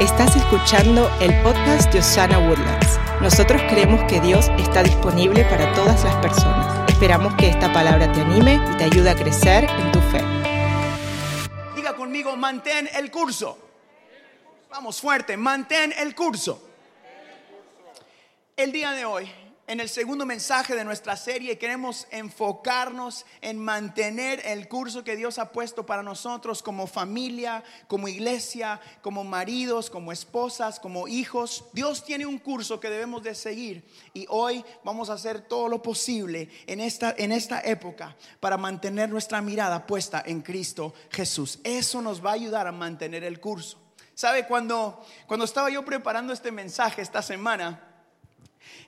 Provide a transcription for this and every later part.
Estás escuchando el podcast de Osana Woodlands. Nosotros creemos que Dios está disponible para todas las personas. Esperamos que esta palabra te anime y te ayude a crecer en tu fe. Diga conmigo, mantén el curso. Vamos fuerte, mantén el curso. El día de hoy en el segundo mensaje de nuestra serie queremos enfocarnos en mantener el curso que Dios ha puesto para nosotros como familia, como iglesia, como maridos, como esposas, como hijos. Dios tiene un curso que debemos de seguir y hoy vamos a hacer todo lo posible en esta, en esta época para mantener nuestra mirada puesta en Cristo Jesús. Eso nos va a ayudar a mantener el curso. ¿Sabe? Cuando, cuando estaba yo preparando este mensaje esta semana,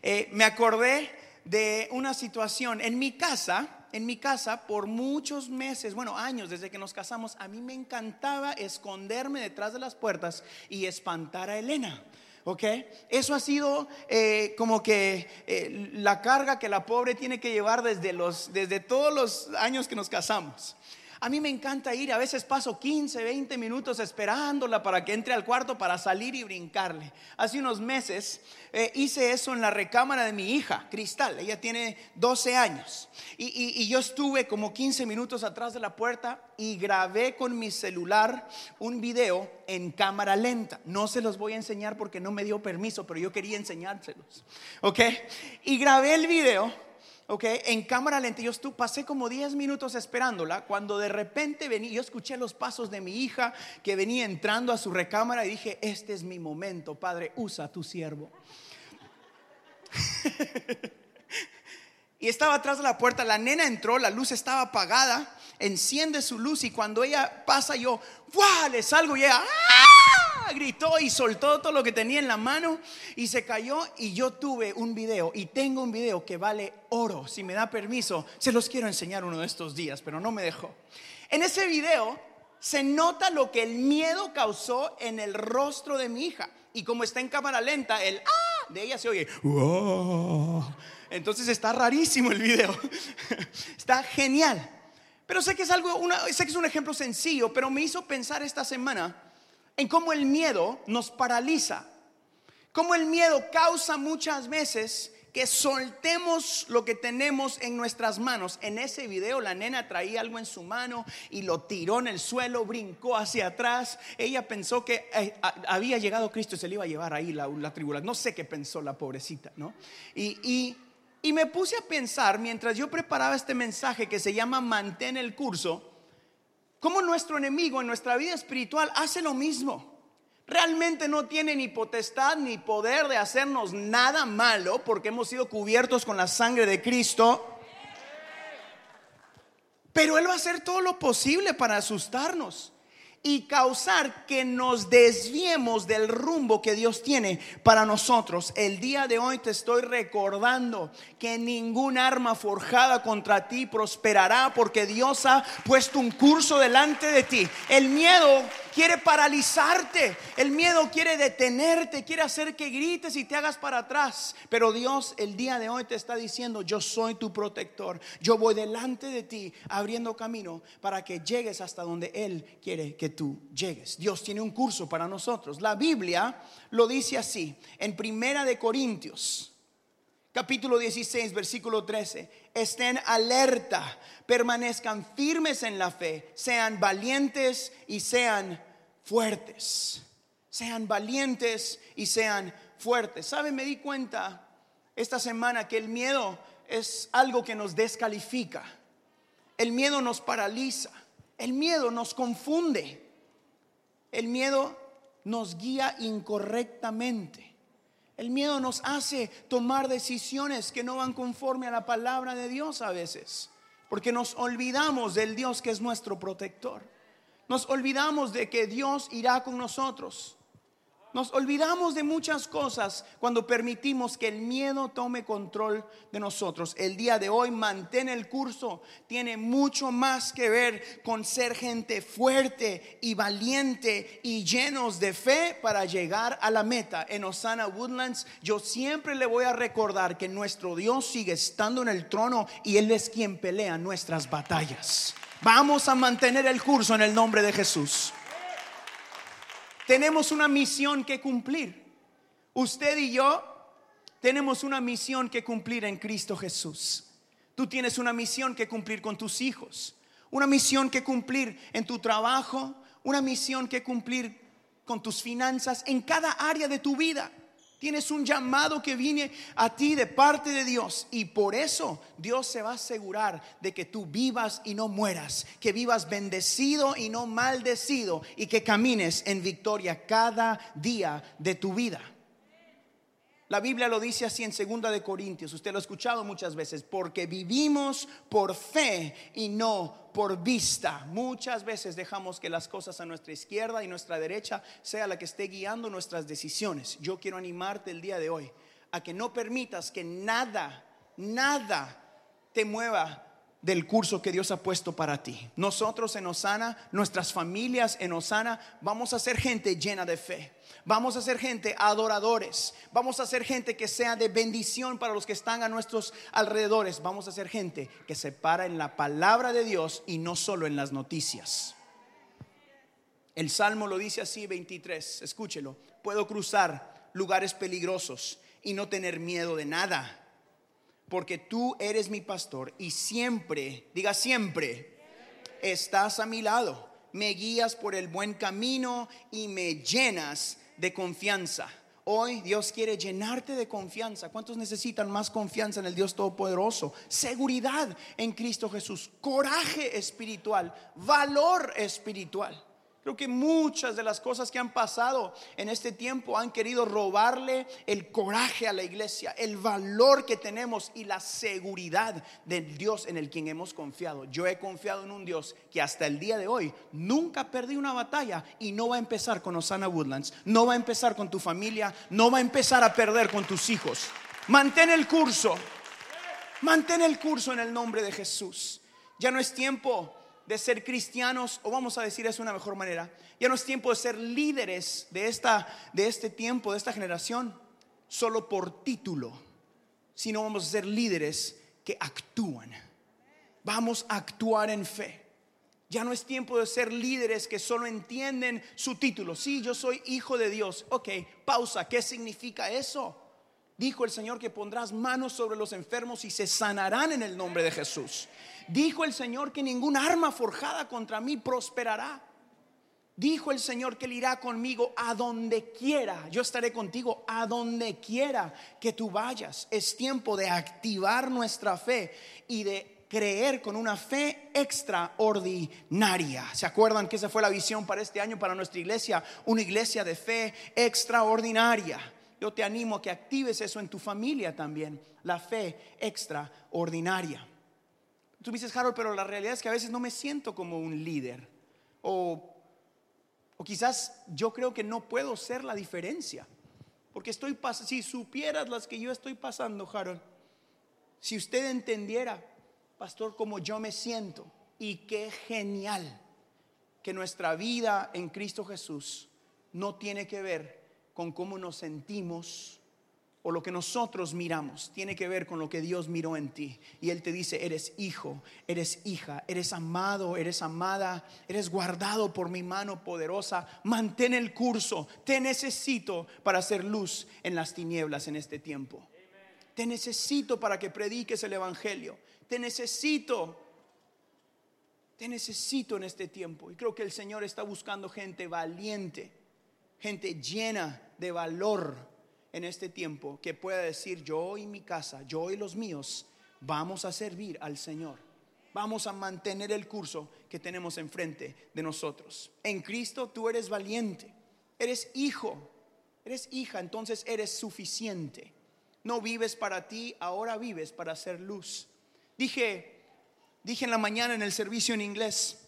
eh, me acordé de una situación en mi casa. En mi casa, por muchos meses, bueno, años desde que nos casamos, a mí me encantaba esconderme detrás de las puertas y espantar a Elena. ¿Ok? Eso ha sido eh, como que eh, la carga que la pobre tiene que llevar desde, los, desde todos los años que nos casamos. A mí me encanta ir, a veces paso 15, 20 minutos esperándola para que entre al cuarto para salir y brincarle. Hace unos meses eh, hice eso en la recámara de mi hija, Cristal, ella tiene 12 años. Y, yo estuve como 15 minutos atrás de la puerta y grabé con mi celular un video en cámara lenta. No se los voy a enseñar porque no me dio permiso, pero yo quería enseñárselos. ¿Ok? Y grabé el video ok, en cámara lenta. Yo estuve, pasé como 10 minutos esperándola cuando de repente venía, yo escuché los pasos de mi hija que venía entrando a su recámara y dije, este es mi momento, Padre, usa tu siervo. y estaba atrás de la puerta, la nena entró, la luz estaba apagada, enciende su luz y cuando ella pasa yo, ¡buah! Le salgo y ella, ¡ah! Gritó y soltó todo lo que tenía en la mano y se cayó y yo tuve un video y tengo un video que vale oro. Si me da permiso, se los quiero enseñar uno de estos días, pero no me dejó. En ese video se nota lo que el miedo causó en el rostro de mi hija. Y como está en cámara lenta, el ah de ella se oye. Entonces está rarísimo el video. está genial. Pero sé que es algo, sé que es un ejemplo sencillo, pero me hizo pensar esta semana en cómo el miedo nos paraliza, cómo el miedo causa muchas veces que soltemos lo que tenemos en nuestras manos. En ese video la nena traía algo en su mano y lo tiró en el suelo, brincó hacia atrás. Ella pensó que eh, había llegado Cristo y se le iba a llevar ahí la, tribulación. No sé qué pensó la pobrecita, ¿no? y me puse a pensar mientras yo preparaba este mensaje que se llama Mantén el curso cómo nuestro enemigo en nuestra vida espiritual hace lo mismo. Realmente no tiene ni potestad ni poder de hacernos nada malo porque hemos sido cubiertos con la sangre de Cristo. Pero Él va a hacer todo lo posible para asustarnos y causar que nos desviemos del rumbo que Dios tiene para nosotros. El día de hoy te estoy recordando que ningún arma forjada contra ti prosperará porque Dios ha puesto un curso delante de ti. El miedo quiere paralizarte, el miedo quiere detenerte, quiere hacer que grites y te hagas para atrás. Pero Dios el día de hoy te está diciendo, yo soy tu protector, yo voy delante de ti abriendo camino para que llegues hasta donde Él quiere que tú llegues. Dios tiene un curso para nosotros. La Biblia lo dice así, en Primera de Corintios. Capítulo 16, versículo 13. Estén alerta, permanezcan firmes en la fe, sean valientes y sean fuertes. Sean valientes y sean fuertes. ¿Saben? Me di cuenta esta semana que el miedo es algo que nos descalifica. El miedo nos paraliza. El miedo nos confunde. El miedo nos guía incorrectamente. El miedo nos hace tomar decisiones que no van conforme a la palabra de Dios a veces, porque nos olvidamos del Dios que es nuestro protector. Nos olvidamos de que Dios irá con nosotros. Nos olvidamos de muchas cosas cuando permitimos que el miedo tome control de nosotros. El día de hoy mantén el curso. Tiene mucho más que ver con ser gente fuerte y valiente y llenos de fe para llegar a la meta. En Osana Woodlands yo siempre le voy a recordar que nuestro Dios sigue estando en el trono y Él es quien pelea nuestras batallas. Vamos a mantener el curso en el nombre de Jesús. tenemos una misión que cumplir. Usted y yo tenemos una misión que cumplir en Cristo Jesús. Tú tienes una misión que cumplir con tus hijos, una misión que cumplir en tu trabajo, una misión que cumplir con tus finanzas, en cada área de tu vida. Tienes un llamado que viene a ti de parte de Dios. Y por eso Dios se va a asegurar de que tú vivas y no mueras, que vivas bendecido y no maldecido y que camines en victoria cada día de tu vida. La Biblia lo dice así en segunda de Corintios, usted lo ha escuchado muchas veces, porque vivimos por fe y no por vista. Muchas veces dejamos que las cosas a nuestra izquierda y nuestra derecha sea la que esté guiando nuestras decisiones. Yo quiero animarte el día de hoy a que no permitas que nada, nada te mueva del curso que Dios ha puesto para ti. Nosotros en Osana, nuestras familias en Osana, vamos a ser gente llena de fe. Vamos a ser gente adoradores. Vamos a ser gente que sea de bendición para los que están a nuestros alrededores. Vamos a ser gente que se para en la palabra de Dios y no solo en las noticias. El Salmo lo dice así, 23. Escúchelo. Puedo cruzar lugares peligrosos y no tener miedo de nada porque tú eres mi pastor y siempre, diga siempre, estás a mi lado, me guías por el buen camino y me llenas de confianza. Hoy Dios quiere llenarte de confianza. ¿Cuántos necesitan más confianza en el Dios Todopoderoso? Seguridad en Cristo Jesús, coraje espiritual, valor espiritual. Creo que muchas de las cosas que han pasado en este tiempo han querido robarle el coraje a la iglesia, el valor que tenemos y la seguridad del Dios en el quien hemos confiado. Yo he confiado en un Dios que hasta el día de hoy nunca perdí una batalla y no va a empezar con Osana Woodlands, no va a empezar con tu familia, no va a empezar a perder con tus hijos. Mantén el curso, mantén el curso en el nombre de Jesús. Ya no es tiempo de ser cristianos, o vamos a decir eso de una mejor manera, ya no es tiempo de ser líderes de, esta, de este tiempo, de esta generación, solo por título, sino vamos a ser líderes que actúan. Vamos a actuar en fe. Ya no es tiempo de ser líderes que solo entienden su título. Sí, yo soy hijo de Dios. Ok, pausa. ¿Qué significa eso? Dijo el Señor que pondrás manos sobre los enfermos y se sanarán en el nombre de Jesús. Dijo el Señor que ningún arma forjada contra mí prosperará. Dijo el Señor que Él irá conmigo a donde quiera. Yo estaré contigo a donde quiera que tú vayas. Es tiempo de activar nuestra fe y de creer con una fe extraordinaria. ¿Se acuerdan que esa fue la visión para este año, para nuestra iglesia? Una iglesia de fe extraordinaria yo te animo a que actives eso en tu familia también, la fe extraordinaria. Tú dices, Harold, pero la realidad es que a veces no me siento como un líder. O, o quizás yo creo que no puedo ser la diferencia. Porque estoy pasando, si supieras las que yo estoy pasando, Harold, si usted entendiera, pastor, como yo me siento, y qué genial que nuestra vida en Cristo Jesús no tiene que ver con cómo nos sentimos o lo que nosotros miramos. Tiene que ver con lo que Dios miró en ti. Y Él te dice, eres hijo, eres hija, eres amado, eres amada, eres guardado por mi mano poderosa. Mantén el curso. Te necesito para hacer luz en las tinieblas en este tiempo. Te necesito para que prediques el Evangelio. Te necesito. Te necesito en este tiempo. Y creo que el Señor está buscando gente valiente gente llena de valor en este tiempo que pueda decir, yo y mi casa, yo y los míos, vamos a servir al Señor. Vamos a mantener el curso que tenemos enfrente de nosotros. En Cristo tú eres valiente, eres hijo, eres hija, entonces eres suficiente. No vives para ti, ahora vives para hacer luz. Dije, dije en la mañana en el servicio en inglés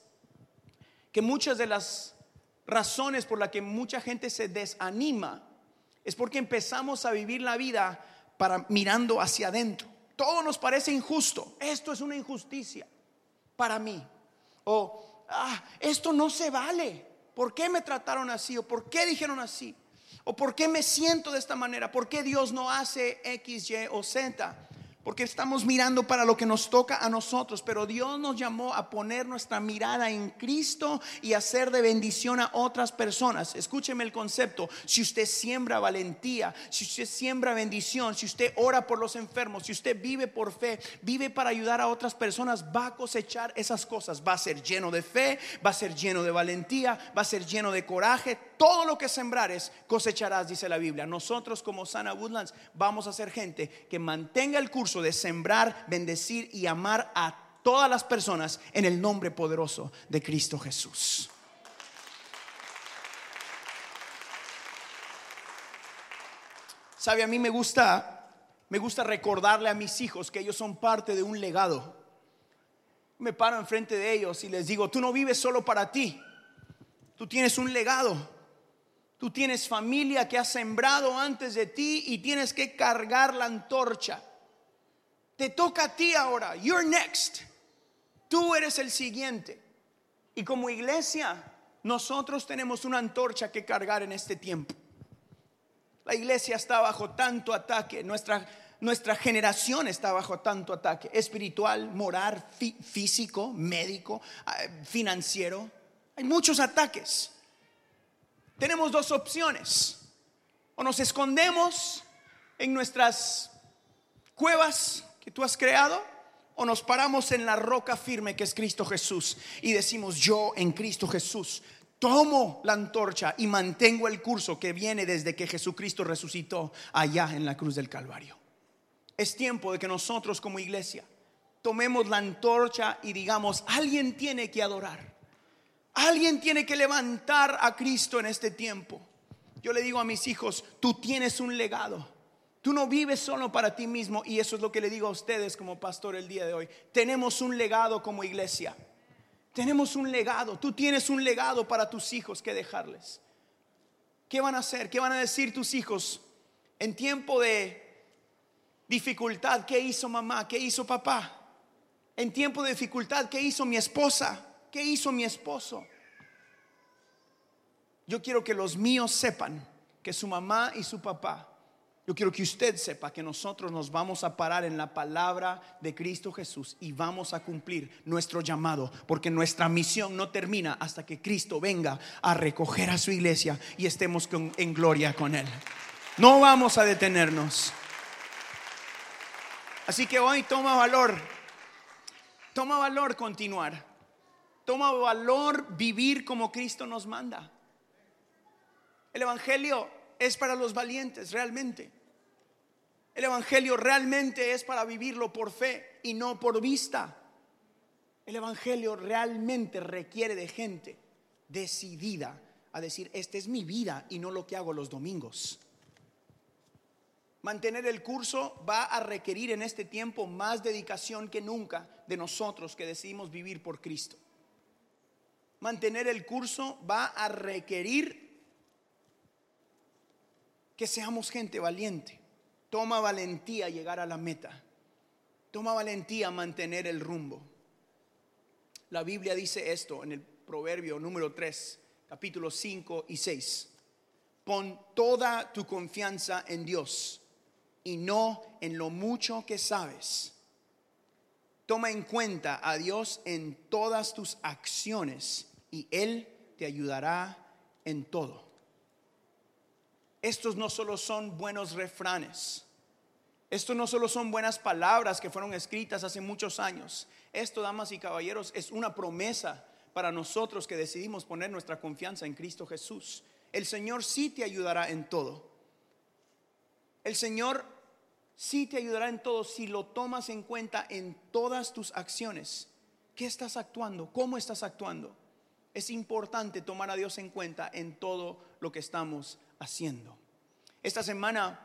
que muchas de las razones por las que mucha gente se desanima es porque empezamos a vivir la vida para mirando hacia adentro. Todo nos parece injusto. Esto es una injusticia para mí. O ah, esto no se vale. ¿Por qué me trataron así? ¿O por qué dijeron así? ¿O por qué me siento de esta manera? ¿Por qué Dios no hace X, Y o Z? Porque estamos mirando para lo que nos toca a nosotros, pero Dios nos llamó a poner nuestra mirada en Cristo y hacer de bendición a otras personas. Escúcheme el concepto, si usted siembra valentía, si usted siembra bendición, si usted ora por los enfermos, si usted vive por fe, vive para ayudar a otras personas, va a cosechar esas cosas, va a ser lleno de fe, va a ser lleno de valentía, va a ser lleno de coraje, todo lo que sembrares cosecharás, dice la Biblia. Nosotros como Sana Woodlands vamos a ser gente que mantenga el curso de sembrar, bendecir y amar a todas las personas en el nombre poderoso de Cristo Jesús. Sabe, a mí me gusta, me gusta recordarle a mis hijos que ellos son parte de un legado. Me paro enfrente de ellos y les digo, tú no vives solo para ti, tú tienes un legado. Tú tienes familia que ha sembrado antes de ti y tienes que cargar la antorcha. Te toca a ti ahora. You're next. Tú eres el siguiente. Y como iglesia, nosotros tenemos una antorcha que cargar en este tiempo. La iglesia está bajo tanto ataque, nuestra, nuestra generación está bajo tanto ataque, espiritual, moral, físico, médico, ah, financiero. Hay muchos ataques. Tenemos dos opciones. O nos escondemos en nuestras cuevas que tú has creado o nos paramos en la roca firme que es Cristo Jesús y decimos yo en Cristo Jesús tomo la antorcha y mantengo el curso que viene desde que Jesucristo resucitó allá en la cruz del Calvario. Es tiempo de que nosotros como iglesia tomemos la antorcha y digamos, alguien tiene que adorar. Alguien tiene que levantar a Cristo en este tiempo. Yo le digo a mis hijos, tú tienes un legado. Tú no vives solo para ti mismo y eso es lo que le digo a ustedes como pastor el día de hoy. Tenemos un legado como iglesia. Tenemos un legado. Tú tienes un legado para tus hijos que dejarles. ¿Qué van a hacer? ¿Qué van a decir tus hijos en tiempo de dificultad? ¿Qué hizo mamá? ¿Qué hizo papá? En tiempo de dificultad, ¿qué hizo mi esposa? ¿Qué hizo mi esposo? Yo quiero que los míos sepan que su mamá y su papá yo quiero que usted sepa que nosotros nos vamos a parar en la palabra de Cristo Jesús y vamos a cumplir nuestro llamado, porque nuestra misión no termina hasta que Cristo venga a recoger a su iglesia y estemos en gloria con Él. No vamos a detenernos. Así que hoy toma valor, toma valor continuar, toma valor vivir como Cristo nos manda. El Evangelio es para los valientes, realmente. El Evangelio realmente es para vivirlo por fe y no por vista. El Evangelio realmente requiere de gente decidida a decir, esta es mi vida y no lo que hago los domingos. Mantener el curso va a requerir en este tiempo más dedicación que nunca de nosotros que decidimos vivir por Cristo. Mantener el curso va a requerir que seamos gente valiente. Toma valentía llegar a la meta. Toma valentía mantener el rumbo. La Biblia dice esto en el Proverbio número 3, capítulo 5 y 6. Pon toda tu confianza en Dios y no en lo mucho que sabes. Toma en cuenta a Dios en todas tus acciones y Él te ayudará en todo. Estos no solo son buenos refranes. Esto no solo son buenas palabras que fueron escritas hace muchos años. Esto, damas y caballeros, es una promesa para nosotros que decidimos poner nuestra confianza en Cristo Jesús. El Señor sí te ayudará en todo. El Señor sí te ayudará en todo si lo tomas en cuenta en todas tus acciones. ¿Qué estás actuando? ¿Cómo estás actuando? Es importante tomar a Dios en cuenta en todo lo que estamos haciendo. Esta semana,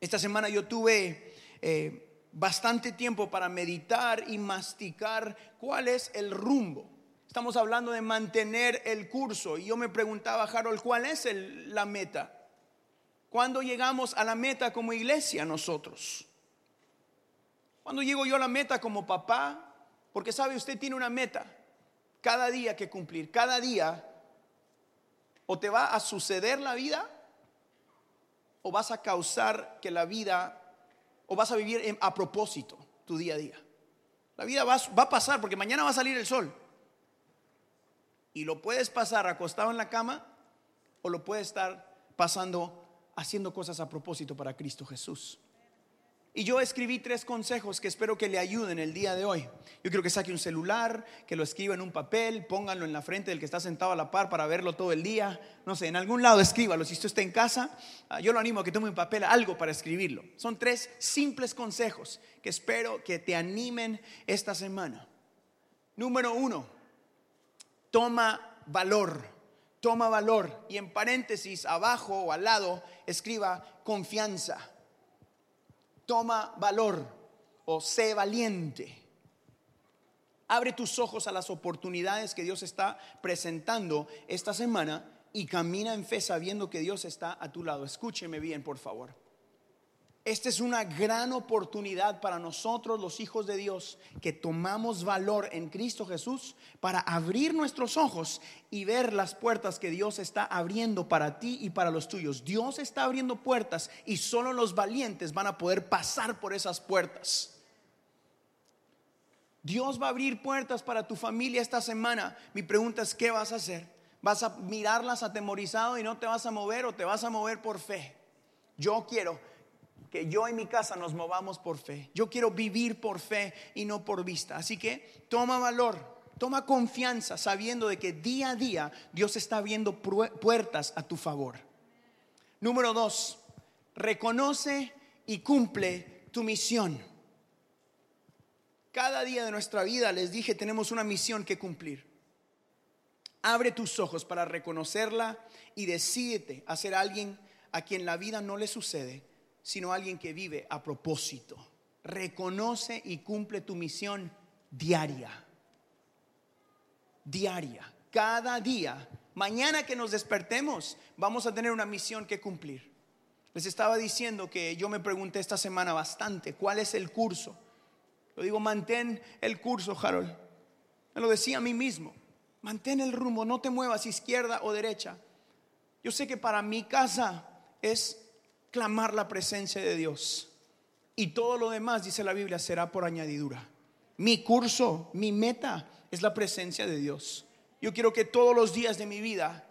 esta semana yo tuve eh, bastante tiempo para meditar y masticar cuál es el rumbo. Estamos hablando de mantener el curso y yo me preguntaba, Harold, ¿cuál es la meta? ¿Cuándo llegamos a la meta como iglesia nosotros? ¿Cuándo llego yo a la meta como papá? Porque sabe, usted tiene una meta cada día que cumplir, cada día o te va a suceder la vida o vas a causar que la vida o vas a vivir a propósito tu día a día? La vida va, a pasar porque mañana va a salir el sol. Y lo puedes pasar acostado en la cama o lo puedes estar pasando haciendo cosas a propósito para Cristo Jesús. Y yo escribí tres consejos que espero que le ayuden el día de hoy. Yo quiero que saque un celular, que lo escriba en un papel, pónganlo en la frente del que está sentado a la par para verlo todo el día. No sé, en algún lado escríbalo. Si usted está en casa, ah, yo lo animo a que tome un papel, algo para escribirlo. Son tres simples consejos que espero que te animen esta semana. Número uno, toma valor. Toma valor. Y en paréntesis, abajo o al lado, escriba confianza toma valor o sé valiente. Abre tus ojos a las oportunidades que Dios está presentando esta semana y camina en fe sabiendo que Dios está a tu lado. Escúcheme bien, por favor. Esta es una gran oportunidad para nosotros, los hijos de Dios, que tomamos valor en Cristo Jesús para abrir nuestros ojos y ver las puertas que Dios está abriendo para ti y para los tuyos. Dios está abriendo puertas y solo los valientes van a poder pasar por esas puertas. Dios va a abrir puertas para tu familia esta semana. Mi pregunta es, ¿qué vas a hacer? ¿Vas a mirarlas atemorizado y no te vas a mover o te vas a mover por fe? Yo quiero que yo y mi casa nos movamos por fe. Yo quiero vivir por fe y no por vista. Así que toma valor, toma confianza sabiendo de que día a día Dios está abriendo puertas a tu favor. Número dos, reconoce y cumple tu misión. Cada día de nuestra vida, les dije, tenemos una misión que cumplir. Abre tus ojos para reconocerla y decídete a ser alguien a quien la vida no le sucede sino alguien que vive a propósito. Reconoce y cumple tu misión diaria. Diaria. Cada día. Mañana que nos despertemos, vamos a tener una misión que cumplir. Les estaba diciendo que yo me pregunté esta semana bastante, ¿cuál es el curso? Lo digo, mantén el curso, Harold. Me lo decía a mí mismo. Mantén el rumbo, no te muevas izquierda o derecha. Yo sé que para mi casa es clamar la presencia de Dios. Y todo lo demás, dice la Biblia, será por añadidura. Mi curso, mi meta es la presencia de Dios. Yo quiero que todos los días de mi vida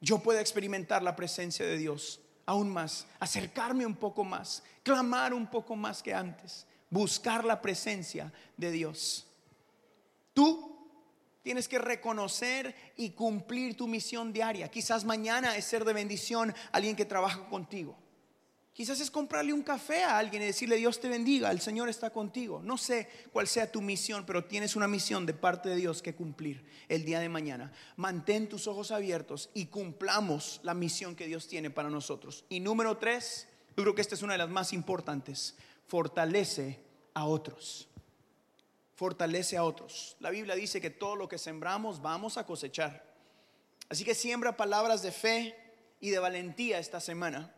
yo pueda experimentar la presencia de Dios aún más, acercarme un poco más, clamar un poco más que antes, buscar la presencia de Dios. Tú tienes que reconocer y cumplir tu misión diaria. Quizás mañana es ser de bendición alguien que trabaja contigo. Quizás es comprarle un café a alguien y decirle Dios te bendiga, el Señor está contigo. No sé cuál sea tu misión, pero tienes una misión de parte de Dios que cumplir el día de mañana. Mantén tus ojos abiertos y cumplamos la misión que Dios tiene para nosotros. Y número tres, yo creo que esta es una de las más importantes, fortalece a otros. Fortalece a otros. La Biblia dice que todo lo que sembramos vamos a cosechar. Así que siembra palabras de fe y de valentía esta semana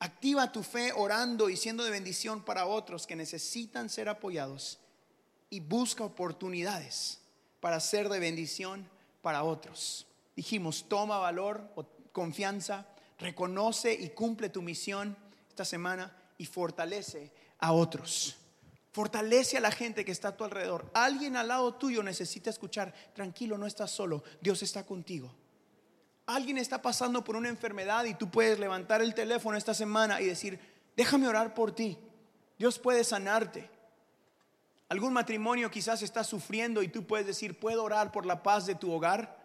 Activa tu fe orando y siendo de bendición para otros que necesitan ser apoyados y busca oportunidades para ser de bendición para otros. Dijimos, toma valor o confianza, reconoce y cumple tu misión esta semana y fortalece a otros. Fortalece a la gente que está a tu alrededor. Alguien al lado tuyo necesita escuchar, tranquilo, no estás solo, Dios está contigo. Alguien está pasando por una enfermedad y tú puedes levantar el teléfono esta semana y decir, déjame orar por ti. Dios puede sanarte. Algún matrimonio quizás está sufriendo y tú puedes decir, puedo orar por la paz de tu hogar.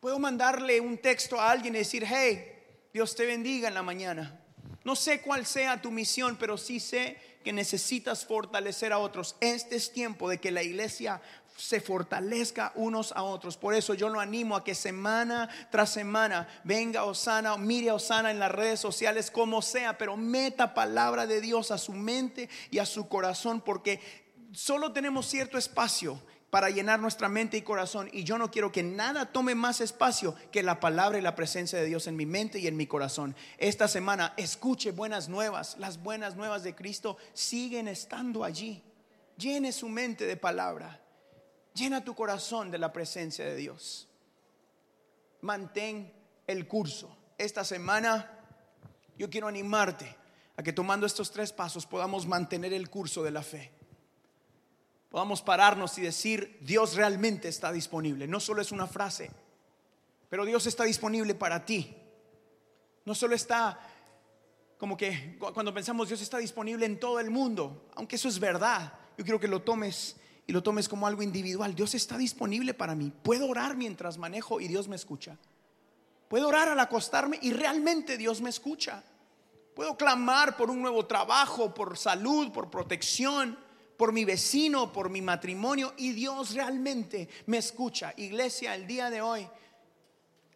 Puedo mandarle un texto a alguien y decir, hey, Dios te bendiga en la mañana. No sé cuál sea tu misión, pero sí sé que necesitas fortalecer a otros. Este es tiempo de que la iglesia se fortalezca unos a otros. Por eso yo lo animo a que semana tras semana venga Osana, mire a Osana en las redes sociales como sea, pero meta palabra de Dios a su mente y a su corazón porque solo tenemos cierto espacio para llenar nuestra mente y corazón. Y yo no quiero que nada tome más espacio que la palabra y la presencia de Dios en mi mente y en mi corazón. Esta semana escuche buenas nuevas. Las buenas nuevas de Cristo siguen estando allí. Llene su mente de palabra. Llena tu corazón de la presencia de Dios. Mantén el curso. Esta semana yo quiero animarte a que tomando estos tres pasos podamos mantener el curso de la fe. Podamos pararnos y decir, Dios realmente está disponible. No solo es una frase, pero Dios está disponible para ti. No solo está como que cuando pensamos Dios está disponible en todo el mundo, aunque eso es verdad, yo quiero que lo tomes y lo tomes como algo individual. Dios está disponible para mí. Puedo orar mientras manejo y Dios me escucha. Puedo orar al acostarme y realmente Dios me escucha. Puedo clamar por un nuevo trabajo, por salud, por protección, por mi vecino, por mi matrimonio y Dios realmente me escucha. Iglesia, el día de hoy,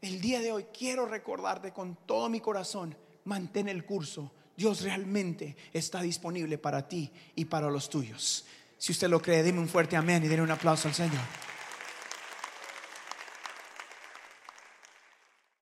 el día de hoy quiero recordarte con todo mi corazón, mantén el curso. Dios realmente está disponible para ti y para los tuyos. Si usted lo cree, dime un fuerte amén y denle un aplauso al Señor.